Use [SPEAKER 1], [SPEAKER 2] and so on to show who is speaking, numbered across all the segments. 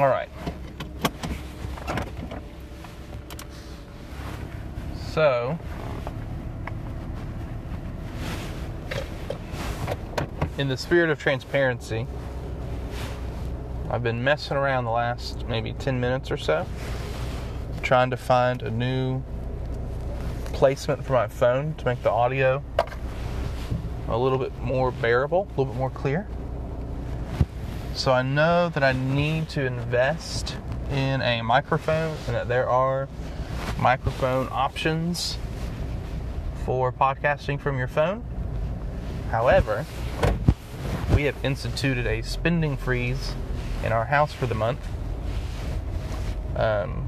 [SPEAKER 1] All right. So, in the spirit of transparency, I've been messing around the last maybe 10 minutes or so, trying to find a new placement for my phone to make the audio a little bit more bearable, a little bit more clear. So I know that I need to invest in a microphone and that there are microphone options for podcasting from your phone. However, we have instituted a spending freeze in our house for the month. Um,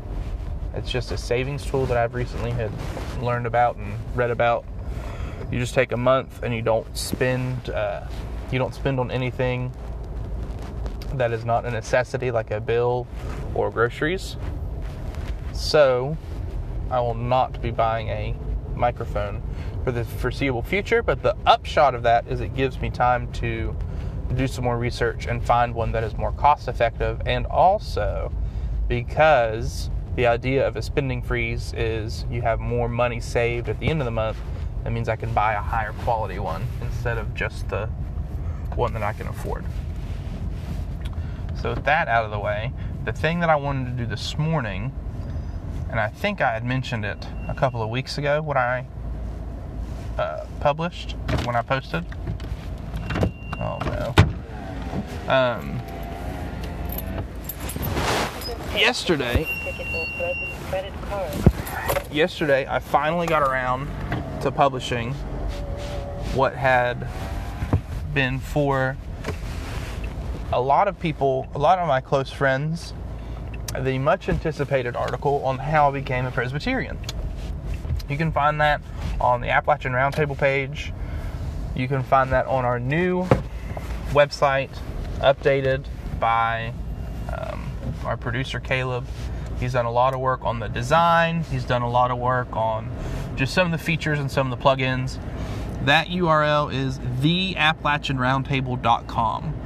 [SPEAKER 1] it's just a savings tool that I've recently had learned about and read about. You just take a month and you don't spend. Uh, you don't spend on anything that is not a necessity, like a bill or groceries. So, I will not be buying a microphone for the foreseeable future. But the upshot of that is it gives me time to do some more research and find one that is more cost effective. And also, because the idea of a spending freeze is you have more money saved at the end of the month, that means I can buy a higher quality one instead of just the one that I can afford. So, with that out of the way, the thing that I wanted to do this morning, and I think I had mentioned it a couple of weeks ago when I uh, published, when I posted. Oh no. Um, yesterday, yesterday, I finally got around to publishing what had been for a lot of people, a lot of my close friends, the much anticipated article on how I became a Presbyterian. You can find that on the Appalachian Roundtable page. You can find that on our new website, updated by um, our producer Caleb. He's done a lot of work on the design, he's done a lot of work on just some of the features and some of the plugins. That URL is theappalachianroundtable.com.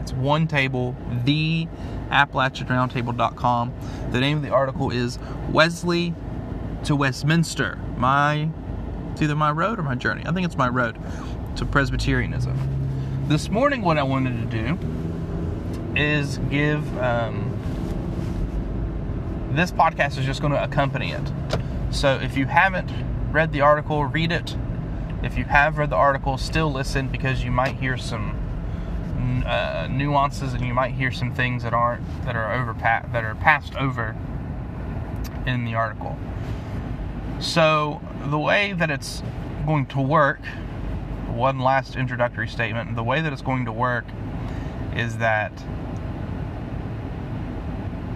[SPEAKER 1] It's one table, theappalachianroundtable.com. The name of the article is Wesley to Westminster. My, it's either my road or my journey. I think it's my road to Presbyterianism. This morning, what I wanted to do is give. Um, this podcast is just going to accompany it. So if you haven't read the article, read it. If you have read the article, still listen because you might hear some uh, nuances and you might hear some things that aren't that are over that are passed over in the article. So the way that it's going to work, one last introductory statement. The way that it's going to work is that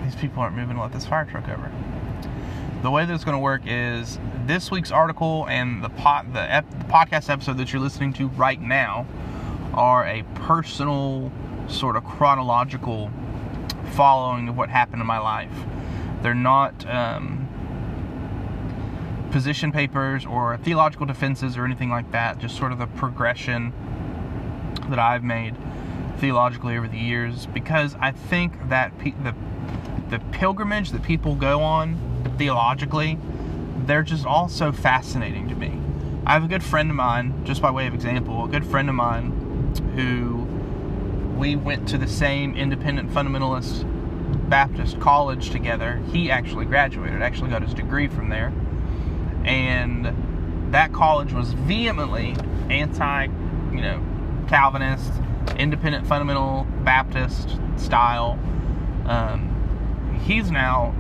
[SPEAKER 1] these people aren't moving to let this fire truck over. The way that it's going to work is this week's article and the pot the, ep, the podcast episode that you're listening to right now are a personal sort of chronological following of what happened in my life. They're not um, position papers or theological defenses or anything like that. Just sort of the progression that I've made theologically over the years because I think that pe- the the pilgrimage that people go on theologically, they're just all so fascinating to me. I have a good friend of mine, just by way of example, a good friend of mine who we went to the same independent fundamentalist Baptist college together. He actually graduated, actually got his degree from there. And that college was vehemently anti, you know, Calvinist, independent fundamental Baptist style. Um, he's now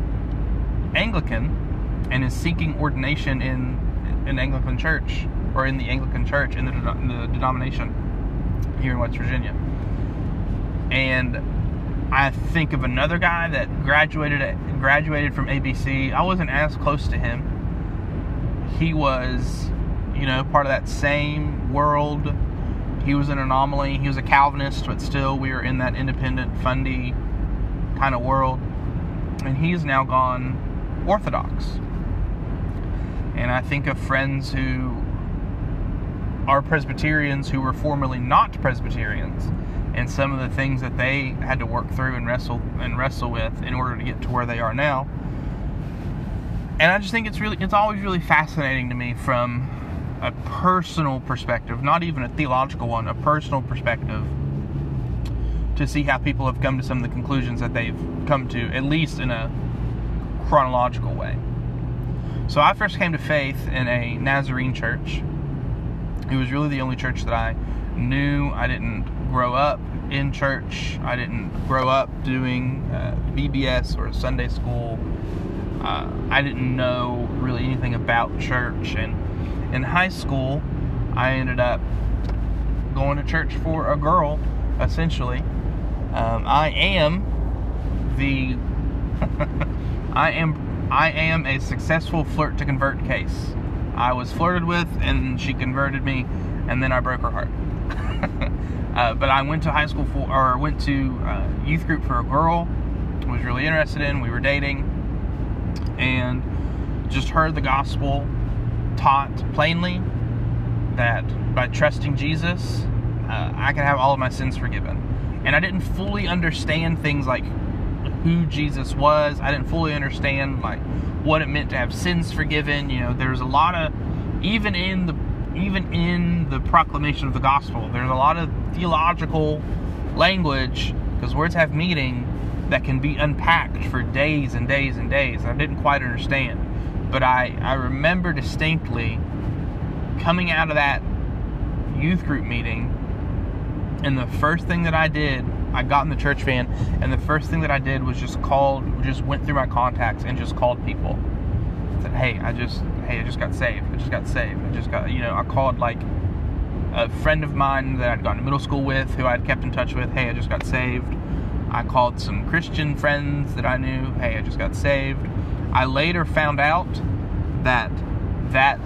[SPEAKER 1] Anglican and is seeking ordination in an Anglican church or in the Anglican church in the, in the denomination here in West Virginia. And I think of another guy that graduated at, graduated from ABC. I wasn't as close to him. He was, you know, part of that same world. He was an anomaly. He was a Calvinist, but still we were in that independent, fundy kind of world and he's now gone Orthodox. And I think of friends who are Presbyterians who were formerly not Presbyterians, and some of the things that they had to work through and wrestle and wrestle with in order to get to where they are now. And I just think it's really it's always really fascinating to me from a personal perspective, not even a theological one, a personal perspective to see how people have come to some of the conclusions that they've come to, at least in a chronological way. So I first came to faith in a Nazarene church. It was really the only church that I knew. I didn't grow up in church. I didn't grow up doing uh, VBS or Sunday school. Uh, I didn't know really anything about church. And in high school, I ended up going to church for a girl, essentially. Um, I am the I am I am a successful flirt to convert case. I was flirted with, and she converted me, and then I broke her heart. uh, but I went to high school for, or went to uh, youth group for a girl. Was really interested in. We were dating, and just heard the gospel taught plainly that by trusting Jesus, uh, I can have all of my sins forgiven and I didn't fully understand things like who Jesus was. I didn't fully understand like what it meant to have sins forgiven. You know, there's a lot of even in the even in the proclamation of the gospel, there's a lot of theological language because words have meaning that can be unpacked for days and days and days. I didn't quite understand, but I I remember distinctly coming out of that youth group meeting and the first thing that I did, I got in the church van, and the first thing that I did was just called, just went through my contacts and just called people. said, hey, I just, hey, I just got saved. I just got saved. I just got, you know, I called like a friend of mine that I'd gone to middle school with, who I'd kept in touch with. Hey, I just got saved. I called some Christian friends that I knew. Hey, I just got saved. I later found out that that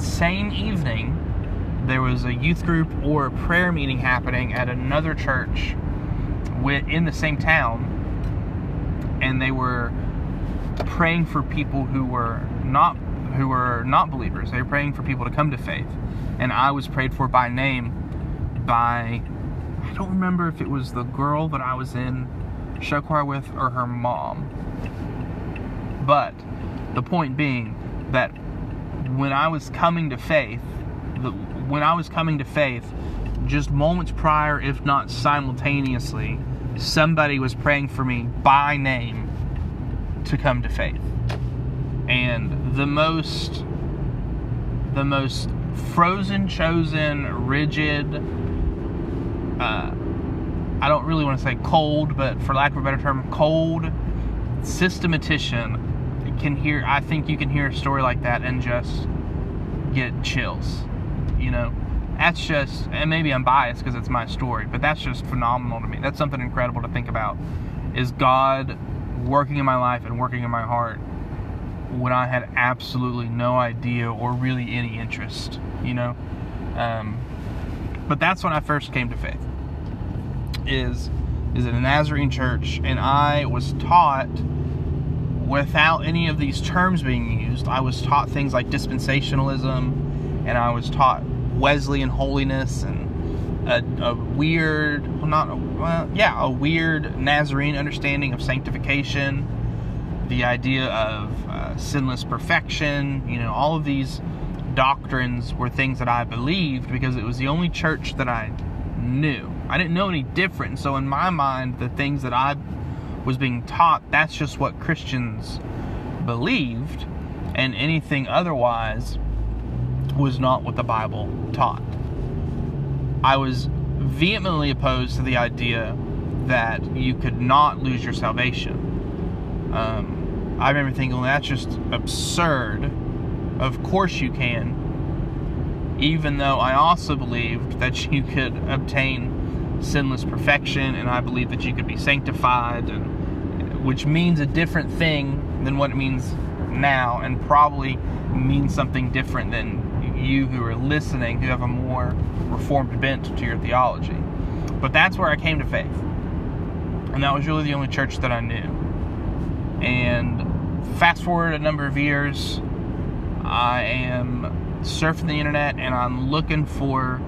[SPEAKER 1] same evening there was a youth group or a prayer meeting happening at another church in the same town and they were praying for people who were not who were not believers. They were praying for people to come to faith. And i was prayed for by name by i don't remember if it was the girl that i was in show choir with or her mom. But the point being that when i was coming to faith the when I was coming to faith, just moments prior, if not simultaneously, somebody was praying for me by name to come to faith. And the most the most frozen, chosen, rigid uh, I don't really want to say cold, but for lack of a better term, cold systematician can hear I think you can hear a story like that and just get chills you know that's just and maybe i'm biased because it's my story but that's just phenomenal to me. That's something incredible to think about is god working in my life and working in my heart when i had absolutely no idea or really any interest you know? Um, but that's when i first came to faith is is in a nazarene church and i was taught without any of these terms being used i was taught things like dispensationalism and i was taught Wesleyan holiness and a, a weird, well, not a, well, yeah, a weird Nazarene understanding of sanctification, the idea of uh, sinless perfection. You know, all of these doctrines were things that I believed because it was the only church that I knew. I didn't know any different. So in my mind, the things that I was being taught, that's just what Christians believed, and anything otherwise was not what the Bible taught. I was vehemently opposed to the idea that you could not lose your salvation. Um, I remember thinking, well, that's just absurd. Of course you can. Even though I also believed that you could obtain sinless perfection, and I believe that you could be sanctified, and, which means a different thing than what it means now, and probably means something different than you who are listening who have a more reformed bent to your theology. But that's where I came to faith. And that was really the only church that I knew. And fast forward a number of years, I am surfing the internet and I'm looking for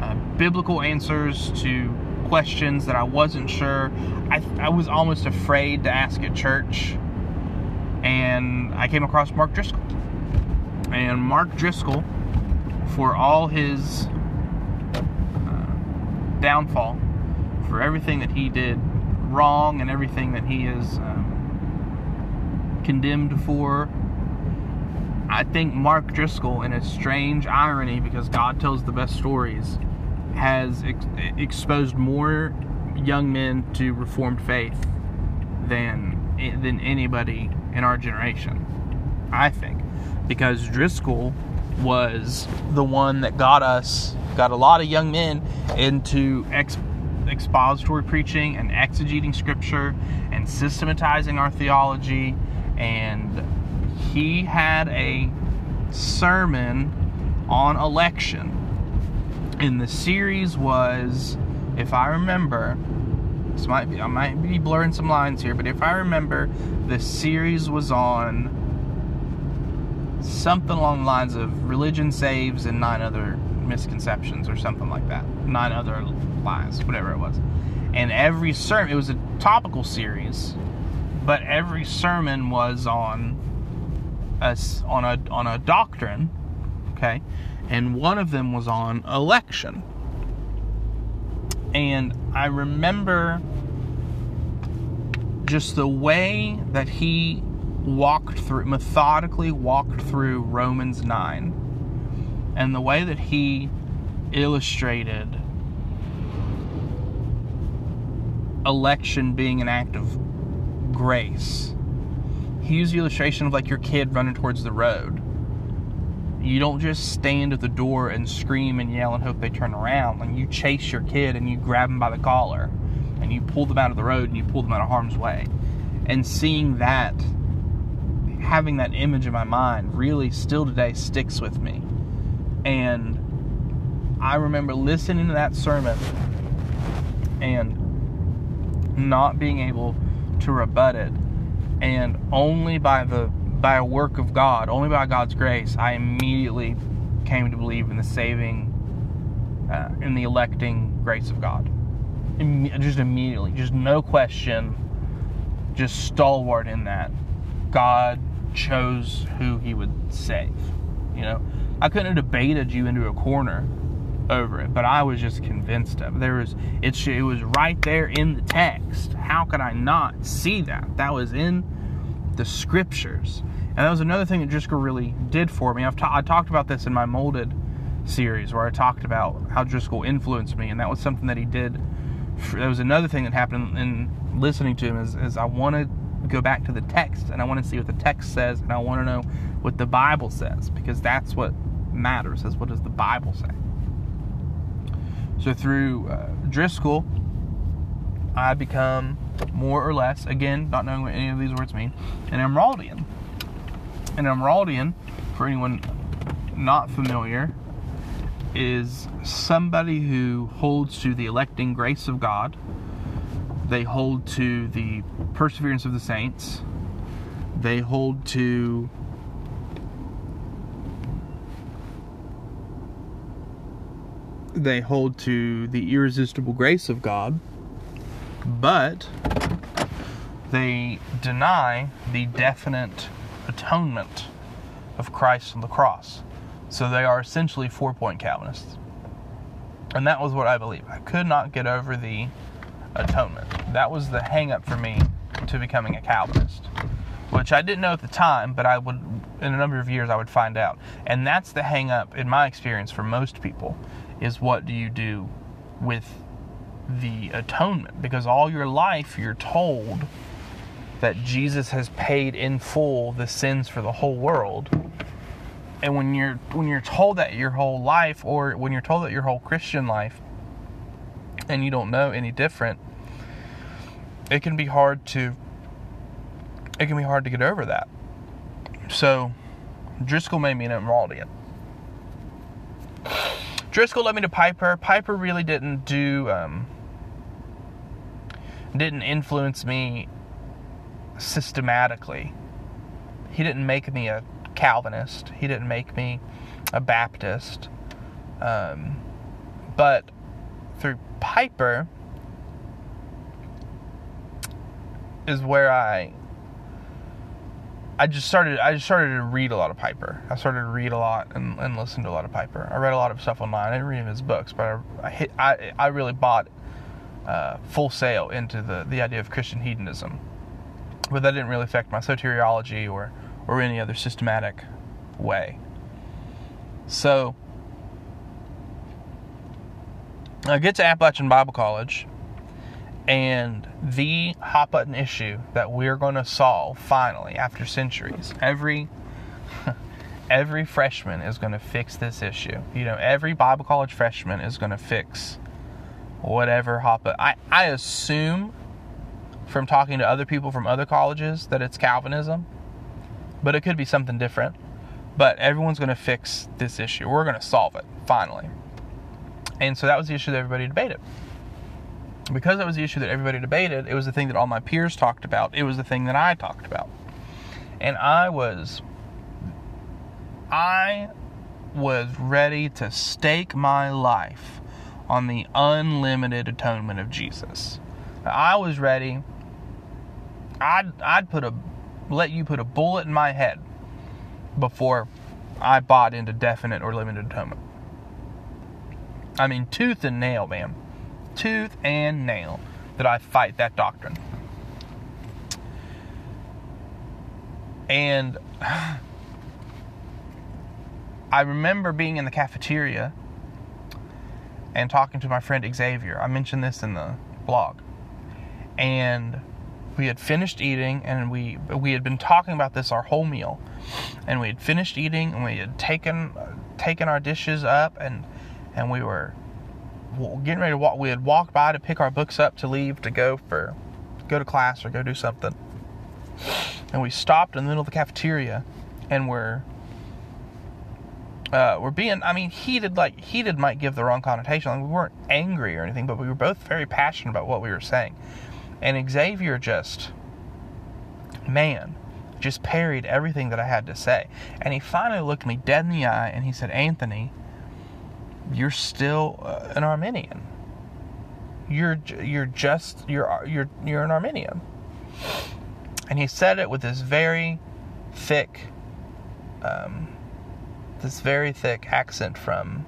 [SPEAKER 1] uh, biblical answers to questions that I wasn't sure. I, I was almost afraid to ask at church. And I came across Mark Driscoll. And Mark Driscoll, for all his uh, downfall, for everything that he did wrong and everything that he is um, condemned for, I think Mark Driscoll, in a strange irony, because God tells the best stories, has ex- exposed more young men to reformed faith than than anybody in our generation. I think because Driscoll was the one that got us got a lot of young men into ex- expository preaching and exegeting scripture and systematizing our theology. And he had a sermon on election. And the series was, if I remember, this might be I might be blurring some lines here, but if I remember, the series was on something along the lines of religion saves and nine other misconceptions or something like that. Nine other lies, whatever it was. And every sermon, it was a topical series, but every sermon was on a, on a on a doctrine, okay? and one of them was on election. And I remember just the way that he walked through, methodically walked through Romans 9, and the way that he illustrated election being an act of grace. He used the illustration of like your kid running towards the road you don't just stand at the door and scream and yell and hope they turn around. Like you chase your kid and you grab them by the collar and you pull them out of the road and you pull them out of harm's way. And seeing that, having that image in my mind, really still today sticks with me. And I remember listening to that sermon and not being able to rebut it. And only by the by a work of God, only by God's grace, I immediately came to believe in the saving, uh, in the electing grace of God. Just immediately, just no question, just stalwart in that. God chose who He would save. You know, I couldn't have debated you into a corner over it, but I was just convinced of it. There was it's it was right there in the text. How could I not see that? That was in the scriptures. And that was another thing that Driscoll really did for me. I've ta- I talked about this in my molded series where I talked about how Driscoll influenced me, and that was something that he did. For, that was another thing that happened in listening to him is, I want to go back to the text and I want to see what the text says and I want to know what the Bible says because that's what matters. Is what does the Bible say? So through uh, Driscoll, I become more or less, again, not knowing what any of these words mean, an Amyraldian. An Amyraldian, for anyone not familiar, is somebody who holds to the electing grace of God. They hold to the perseverance of the saints. They hold to they hold to the irresistible grace of God, but they deny the definite atonement of Christ on the cross. So they are essentially four point Calvinists. And that was what I believe. I could not get over the atonement. That was the hang up for me to becoming a Calvinist, which I didn't know at the time, but I would, in a number of years, I would find out. And that's the hang up, in my experience, for most people, is what do you do with the atonement? Because all your life you're told that Jesus has paid in full the sins for the whole world. And when you're when you're told that your whole life or when you're told that your whole Christian life and you don't know any different, it can be hard to it can be hard to get over that. So Driscoll made me an Amyraldian. Driscoll led me to Piper. Piper really didn't do um, didn't influence me systematically. He didn't make me a Calvinist. He didn't make me a Baptist. Um, but through Piper is where I I just started I just started to read a lot of Piper. I started to read a lot and, and listen to a lot of Piper. I read a lot of stuff online. I didn't read his books, but I I, hit, I, I really bought uh, full sail into the, the idea of Christian hedonism. But that didn't really affect my soteriology or, or any other systematic way. So I get to Appalachian Bible College and the hot button issue that we're going to solve finally after centuries every every freshman is going to fix this issue. You know every bible college freshman is going to fix whatever hot button I, I assume from talking to other people from other colleges that it's calvinism but it could be something different. But everyone's going to fix this issue. We're going to solve it finally and so that was the issue that everybody debated because that was the issue that everybody debated, it was the thing that all my peers talked about. It was the thing that I talked about. And I was I was ready to stake my life on the unlimited atonement of Jesus. I was ready I'd I'd put a let you put a bullet in my head before I bought into definite or limited atonement. I mean tooth and nail, man tooth and nail that I fight that doctrine. And I remember being in the cafeteria and talking to my friend Xavier. I mentioned this in the blog. And we had finished eating and we we had been talking about this our whole meal. And we had finished eating and we had taken taken our dishes up and and we were getting ready to walk. We had walked by to pick our books up to leave to go for go to class or go do something. And we stopped in the middle of the cafeteria, and we're uh, we're being. I mean, heated. Like heated might give the wrong connotation. Like we weren't angry or anything, but we were both very passionate about what we were saying. And Xavier just, man, just parried everything that I had to say. And he finally looked me dead in the eye and he said, Anthony you're still uh, an Arminian. You're you're just you're you're you're an Arminian. And he said it with this very thick, um, this very thick accent from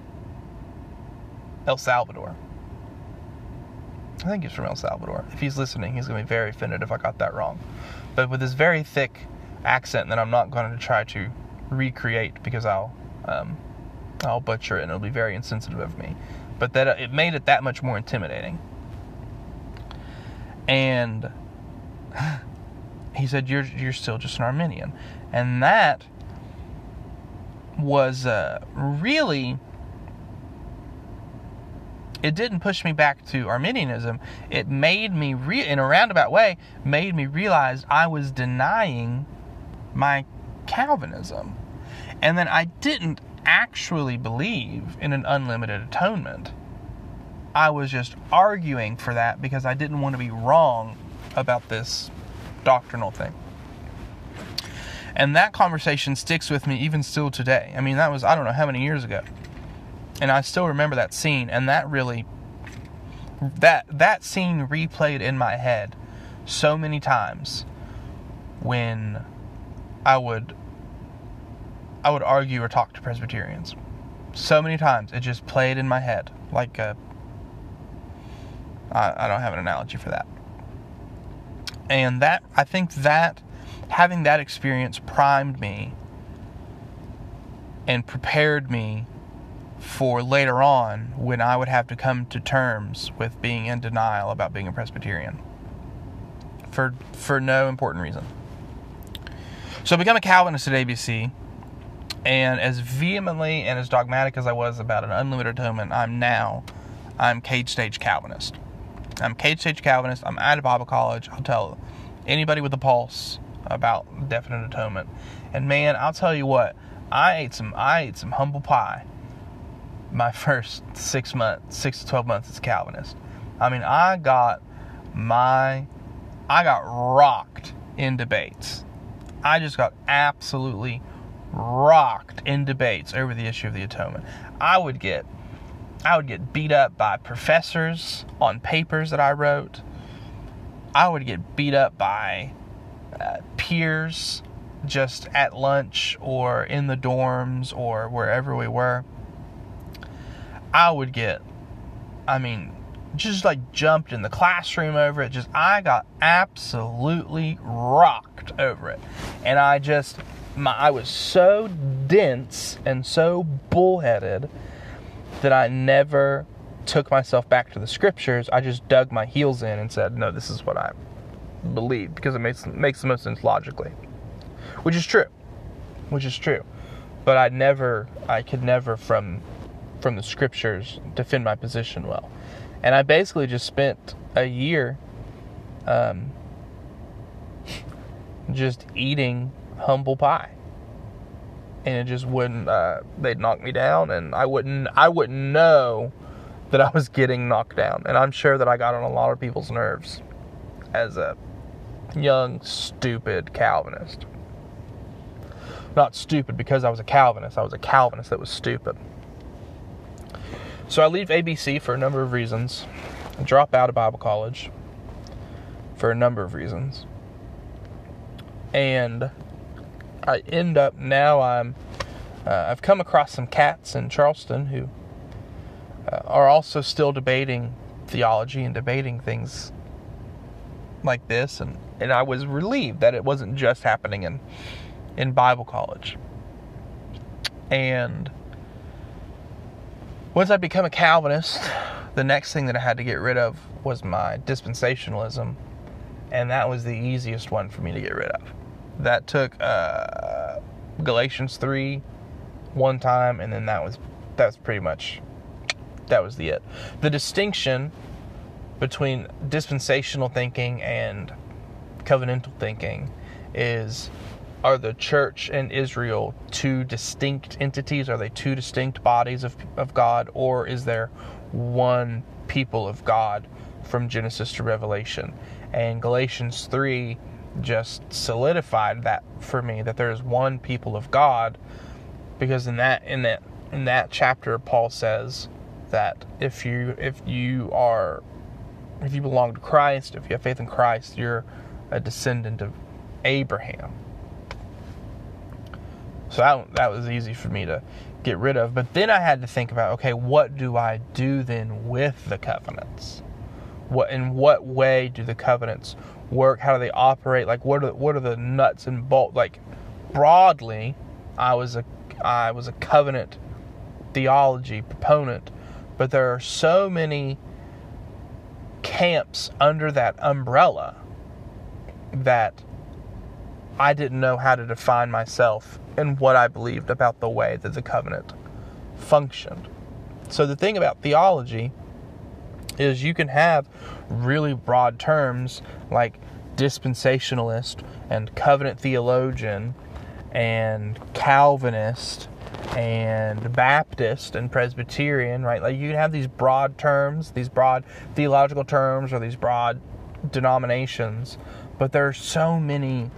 [SPEAKER 1] El Salvador. I think he's from El Salvador. If he's listening, he's going to be very offended if I got that wrong. But with this very thick accent that I'm not going to try to recreate because I'll um, I'll butcher it and it'll be very insensitive of me. But that it made it that much more intimidating. And he said, "You're you're still just an Arminian," and that was uh, really. It didn't push me back to Arminianism. It made me, re- in a roundabout way, made me realize I was denying my Calvinism. And then I didn't actually believe in an unlimited atonement. I was just arguing for that because I didn't want to be wrong about this doctrinal thing. And that conversation sticks with me even still today. I mean, that was, I don't know how many years ago. And I still remember that scene, and that really, that, that scene replayed in my head so many times when I would I would argue or talk to Presbyterians. So many times it just played in my head like a, I, I don't have an analogy for that. And that I think that having that experience primed me and prepared me for later on when I would have to come to terms with being in denial about being a Presbyterian for for no important reason. So become a Calvinist at ABC and as vehemently and as dogmatic as I was about an unlimited atonement, I'm now, I'm cage stage Calvinist. I'm cage stage Calvinist. I'm at a Bible college. I'll tell anybody with a pulse about definite atonement. And man, I'll tell you what, I ate some I ate some humble pie my first six months, six to twelve months as Calvinist. I mean, I got my I got rocked in debates. I just got absolutely rocked in debates over the issue of the atonement. I would get I would get beat up by professors on papers that I wrote. I would get beat up by uh, peers just at lunch or in the dorms or wherever we were. I would get, I mean, just like jumped in the classroom over it. Just, I got absolutely rocked over it. And I just, my, I was so dense and so bullheaded that I never took myself back to the scriptures. I just dug my heels in and said, no, this is what I believe because it makes, makes the most sense logically. Which is true. Which is true. But I never, I could never from from the scriptures defend my position well. And I basically just spent a year um, just eating humble pie. And it just wouldn't uh, they'd knock me down and I wouldn't I wouldn't know that I was getting knocked down. And I'm sure that I got on a lot of people's nerves as a young, stupid Calvinist. Not stupid because I was a Calvinist, I was a Calvinist that was stupid. So I leave ABC for a number of reasons. I drop out of Bible college for a number of reasons. And I end up now I'm uh, I've come across some cats in Charleston who uh, are also still debating theology and debating things like this and and I was relieved that it wasn't just happening in in Bible college. And once I become a Calvinist, the next thing that I had to get rid of was my dispensationalism, and that was the easiest one for me to get rid of. That took uh, Galatians three one time, and then that was that was pretty much that was the it. The distinction between dispensational thinking and covenantal thinking is are the church and Israel two distinct entities? Are they two distinct bodies of, of God? Or is there one people of God from Genesis to Revelation? And Galatians 3 just solidified that for me that there is one people of God because in that in that in that chapter Paul says that if you if you are if you belong to Christ, if you have faith in Christ, you're a descendant of Abraham. So that, that was easy for me to get rid of. But then I had to think about okay, what do I do then with the covenants? What in what way do the covenants work? How do they operate? Like what are what are the nuts and bolts? Like broadly, I was a I was a covenant theology proponent, but there are so many camps under that umbrella that I didn't know how to define myself and what I believed about the way that the covenant functioned. So, the thing about theology is you can have really broad terms like dispensationalist and covenant theologian and Calvinist and Baptist and Presbyterian, right? Like you can have these broad terms, these broad theological terms, or these broad denominations, but there are so many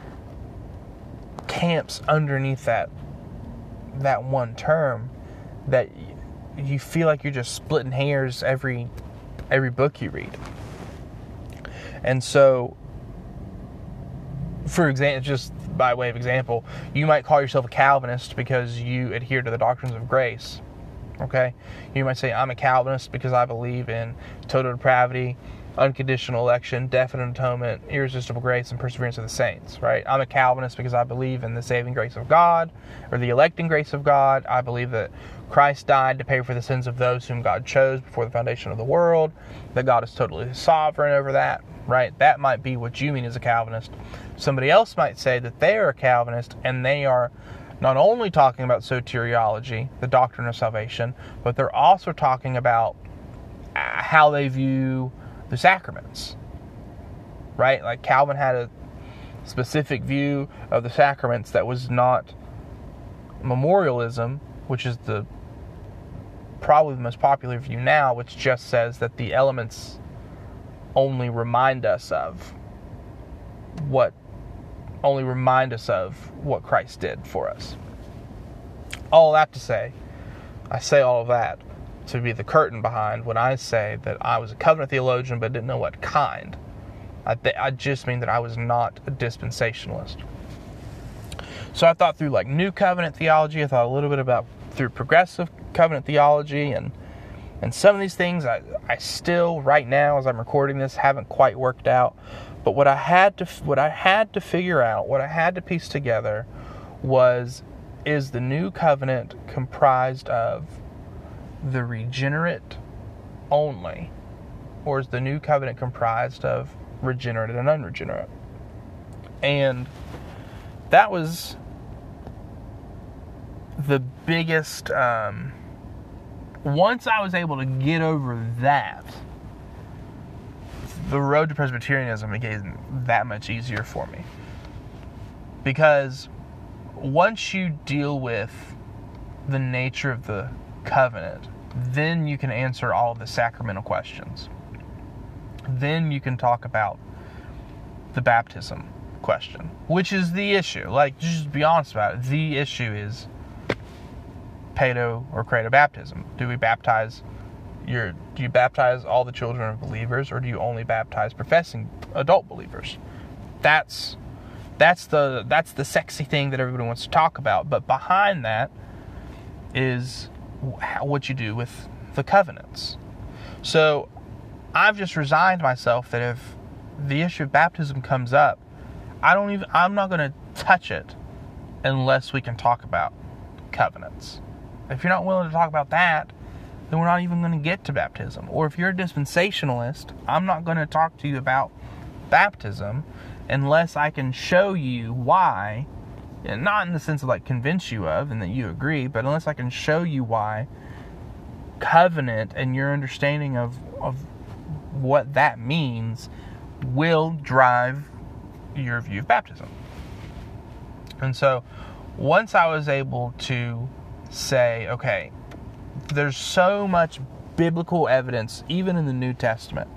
[SPEAKER 1] camps underneath that that one term that you feel like you're just splitting hairs every every book you read. And so for example, just by way of example, you might call yourself a Calvinist because you adhere to the doctrines of grace. Okay? You might say, I'm a Calvinist because I believe in total depravity, unconditional election, definite atonement, irresistible grace, and perseverance of the saints, right? I'm a Calvinist because I believe in the saving grace of God or the electing grace of God. I believe that Christ died to pay for the sins of those whom God chose before the foundation of the world, that God is totally sovereign over that, right? That might be what you mean as a Calvinist. Somebody else might say that they are a Calvinist and they are not only talking about soteriology, the doctrine of salvation, but they're also talking about uh, how they view the sacraments. Right? Like Calvin had a specific view of the sacraments that was not memorialism, which is the probably the most popular view now, which just says that the elements only remind us of what only remind us of what Christ did for us. All that to say, I say all of that to be the curtain behind when I say that I was a covenant theologian but didn't know what kind. I, th- I just mean that I was not a dispensationalist. So I thought through like New Covenant theology. I thought a little bit about through progressive covenant theology and and some of these things I, I still right now as I'm recording this haven't quite worked out. But what I had to what I had to figure out, what I had to piece together was is the new covenant comprised of the regenerate only or is the new covenant comprised of regenerate and unregenerate? And that was the biggest um, once I was able to get over that, the road to Presbyterianism became that much easier for me. Because once you deal with the nature of the covenant, then you can answer all the sacramental questions. Then you can talk about the baptism question, which is the issue. Like, just be honest about it. The issue is pedo or credo baptism? Do we baptize your do you baptize all the children of believers or do you only baptize professing adult believers? That's that's the that's the sexy thing that everybody wants to talk about, but behind that is what you do with the covenants. So I've just resigned myself that if the issue of baptism comes up, I don't even I'm not going to touch it unless we can talk about covenants. If you're not willing to talk about that, then we're not even going to get to baptism. Or if you're a dispensationalist, I'm not going to talk to you about baptism unless I can show you why, and not in the sense of like convince you of and that you agree, but unless I can show you why covenant and your understanding of, of what that means will drive your view of baptism. And so once I was able to say, okay, there's so much biblical evidence, even in the New Testament,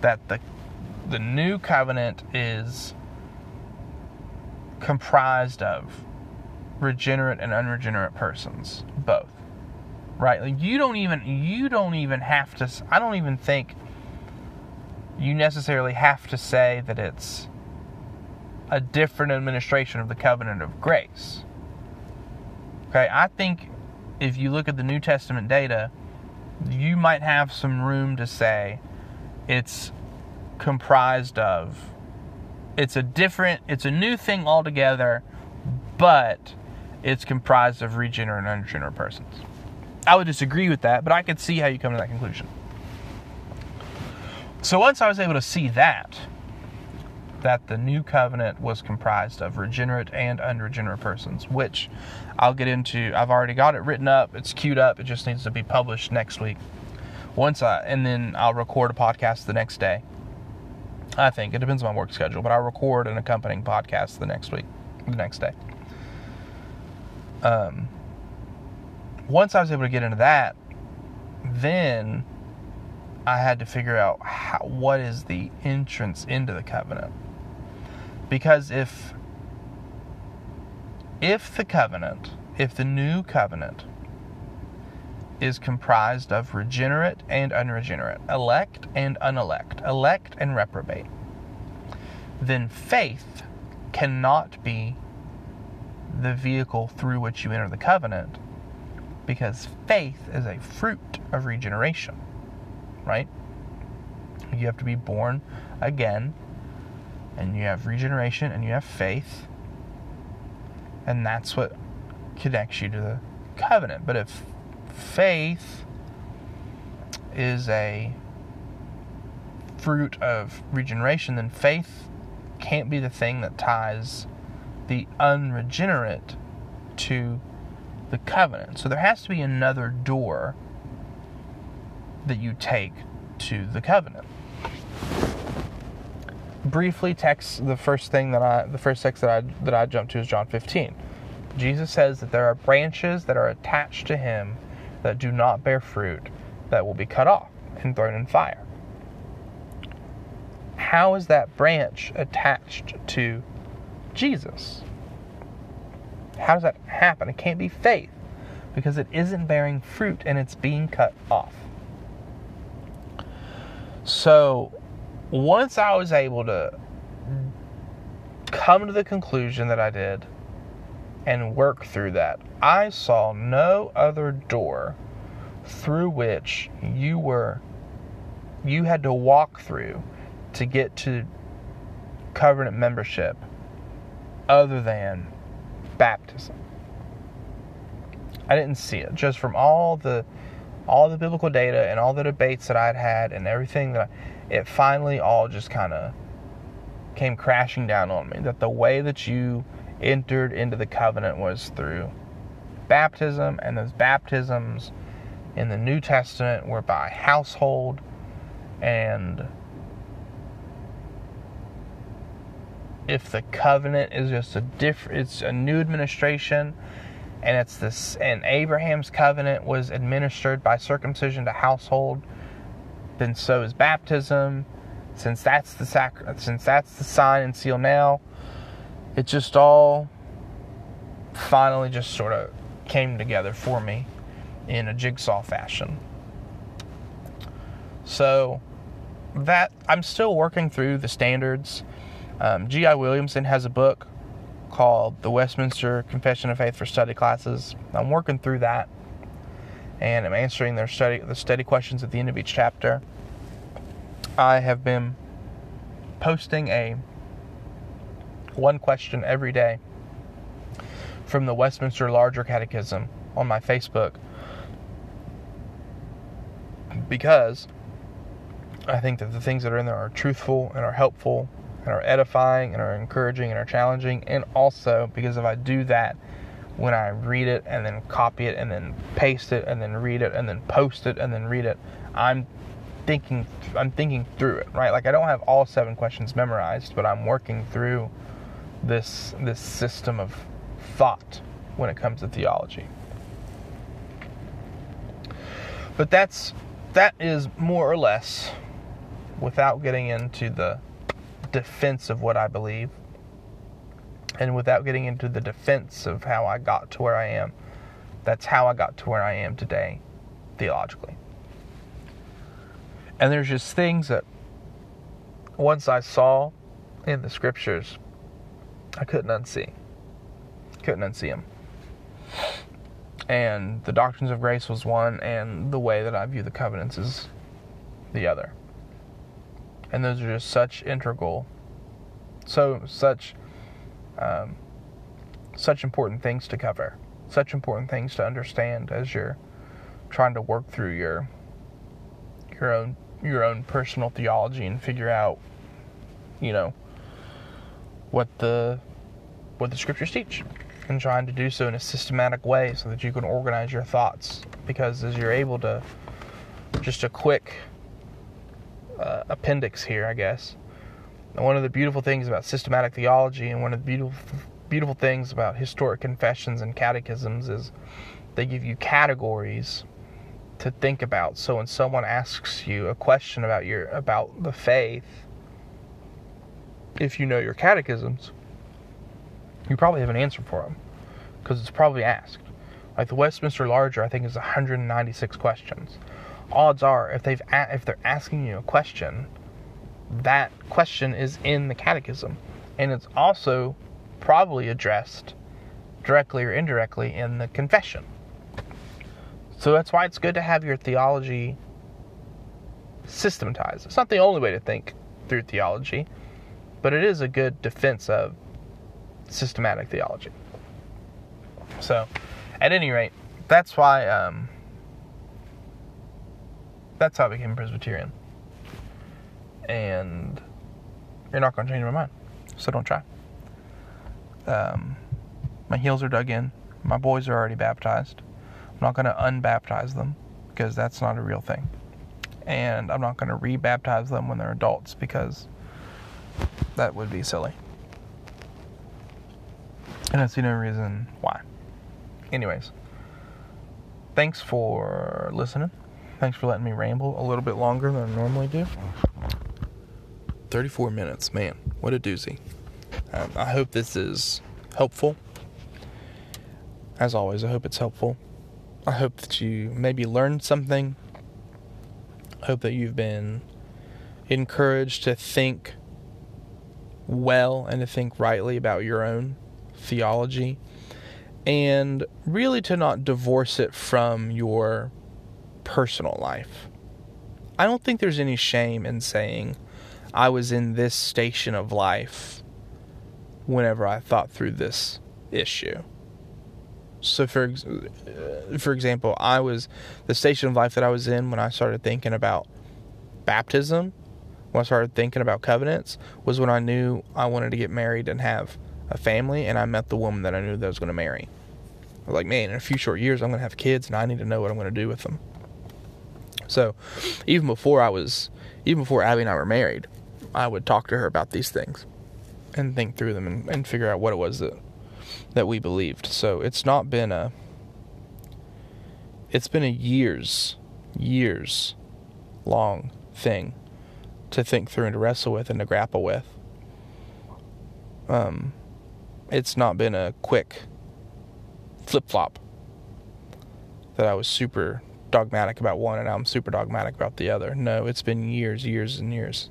[SPEAKER 1] that the the new covenant is comprised of regenerate and unregenerate persons, both. Right? Like you don't even you don't even have to I don't even think you necessarily have to say that it's a different administration of the covenant of grace. Okay, I think if you look at the New Testament data, you might have some room to say it's comprised of it's a different it's a new thing altogether, but it's comprised of regenerate and unregenerate persons. I would disagree with that, but I could see how you come to that conclusion. So once I was able to see that, that the new covenant was comprised of regenerate and unregenerate persons, which I'll get into. I've already got it written up, it's queued up, it just needs to be published next week. Once I, and then I'll record a podcast the next day. I think it depends on my work schedule, but I'll record an accompanying podcast the next week, the next day. Um, once I was able to get into that, then I had to figure out how, what is the entrance into the covenant. Because if if the covenant, if the new covenant is comprised of regenerate and unregenerate, elect and unelect, elect and reprobate, then faith cannot be the vehicle through which you enter the covenant because faith is a fruit of regeneration, right? You have to be born again and you have regeneration and you have faith and that's what connects you to the covenant. But if faith is a fruit of regeneration then faith can't be the thing that ties the unregenerate to the covenant. So there has to be another door that you take to the covenant briefly text the first thing that I the first text that I that I jumped to is John 15. Jesus says that there are branches that are attached to him that do not bear fruit that will be cut off and thrown in fire. How is that branch attached to Jesus? How does that happen? It can't be faith because it isn't bearing fruit and it's being cut off. So once I was able to come to the conclusion that I did and work through that, I saw no other door through which you were you had to walk through to get to covenant membership other than baptism. I didn't see it just from all the all the biblical data and all the debates that I'd had and everything that I, it finally all just kind of came crashing down on me that the way that you entered into the covenant was through baptism and those baptisms in the New Testament were by household and if the covenant is just a different it's a new administration and it's this and Abraham's covenant was administered by circumcision to household then so is baptism since that's the sac since that's the sign and seal now it just all finally just sort of came together for me in a jigsaw fashion so that I'm still working through the standards um, G.I. Williamson has a book called The Westminster Confession of Faith for Study Classes. I'm working through that, and I'm answering their study the study questions at the end of each chapter. I have been posting a one question every day from the Westminster Larger Catechism on my Facebook because I think that the things that are in there are truthful and are helpful and are edifying and are encouraging and are challenging. And also because if I do that, when I read it and then copy it and then paste it and then read it and then post it and then read it, I'm thinking I'm thinking through it, right? Like I don't have all seven questions memorized, but I'm working through this this system of thought when it comes to theology. But that's that is more or less without getting into the defense of what I believe and without getting into the defense of how I got to where I am. That's how I got to where I am today, theologically. And there's just things that once I saw in the scriptures, I couldn't unsee. Couldn't unsee them. And the doctrines of grace was one, and the way that I view the covenants is the other and those are just such integral, so such, um, such important things to cover, such important things to understand as you're trying to work through your your own your own personal theology and figure out, you know, what the what the scriptures teach and trying to do so in a systematic way so that you can organize your thoughts because as you're able to just a quick uh, appendix here, I guess. And one of the beautiful things about systematic theology and one of the beautiful beautiful things about historic confessions and catechisms is they give you categories to think about. So when someone asks you a question about your about the faith, if you know your catechisms, you probably have an answer for them because it's probably asked. Like the Westminster Larger, I think is 196 questions odds are if they've a- if they're asking you a question, that question is in the catechism, and it's also probably addressed directly or indirectly in the confession. So that's why it's good to have your theology systematized. It's not the only way to think through theology, but it is a good defense of systematic theology. So, at any rate, that's why um, that's how I became Presbyterian. And you're not going to change my mind. So don't try. Um, my heels are dug in. My boys are already baptized. I'm not going to unbaptize them because that's not a real thing. And I'm not going to rebaptize them when they're adults because that would be silly. And I see no reason why. Anyways, thanks for listening. Thanks for letting me ramble a little bit longer than I normally do. 34 minutes, man, what a doozy. Um, I hope this is helpful. As always, I hope it's helpful. I hope that you maybe learned something. I hope that you've been encouraged to think well and to think rightly about your own theology and really to not divorce it from your personal life. I don't think there's any shame in saying I was in this station of life whenever I thought through this issue. So for for example, I was the station of life that I was in when I started thinking about baptism, when I started thinking about covenants, was when I knew I wanted to get married and have a family, and I met the woman that I knew that I was going to marry. I was like, man, in a few short years, I'm going to have kids, and I need to know what I'm going to do with them. So, even before I was, even before Abby and I were married, I would talk to her about these things and think through them and, and figure out what it was that that we believed. So it's not been a it's been a years years long thing to think through and to wrestle with and to grapple with. Um it's not been a quick flip flop that I was super dogmatic about one and I'm super dogmatic about the other. No, it's been years, years and years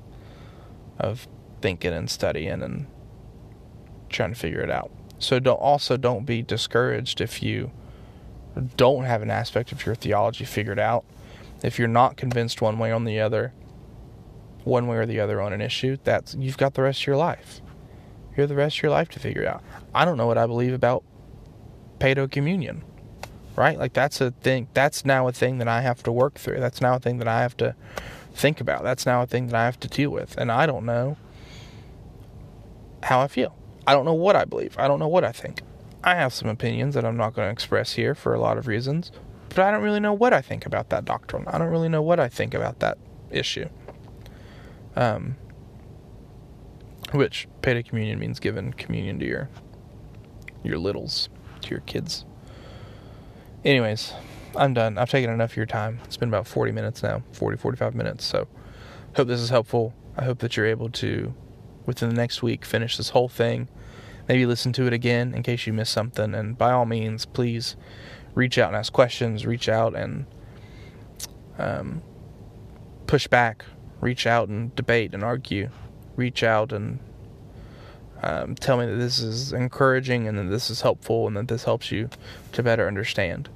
[SPEAKER 1] of thinking and studying and trying to figure it out. So don't also don't be discouraged if you don't have an aspect of your theology figured out. If you're not convinced one way or the other, one way or the other on an issue, that's you've got the rest of your life. You have the rest of your life to figure out. I don't know what I believe about paedo communion. Right? Like that's a thing that's now a thing that I have to work through. That's now a thing that I have to think about. That's now a thing that I have to deal with. And I don't know how I feel. I don't know what I believe. I don't know what I think. I have some opinions that I'm not going to express here for a lot of reasons, but I don't really know what I think about that doctrine. I don't really know what I think about that issue. Um, which paedo communion means giving communion to your your littles, to your kids. Anyways, I'm done. I've taken enough of your time. It's been about 40 minutes now, 40, 45 minutes. So, hope this is helpful. I hope that you're able to, within the next week, finish this whole thing. Maybe listen to it again in case you missed something. And by all means, please reach out and ask questions. Reach out and um, push back. Reach out and debate and argue. Reach out and um, tell me that this is encouraging and that this is helpful and that this helps you to better understand.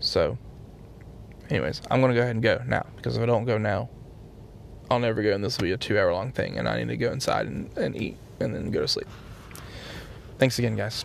[SPEAKER 1] So, anyways, I'm going to go ahead and go now because if I don't go now, I'll never go and this will be a two hour long thing and I need to go inside and, and eat and then go to sleep. Thanks again, guys.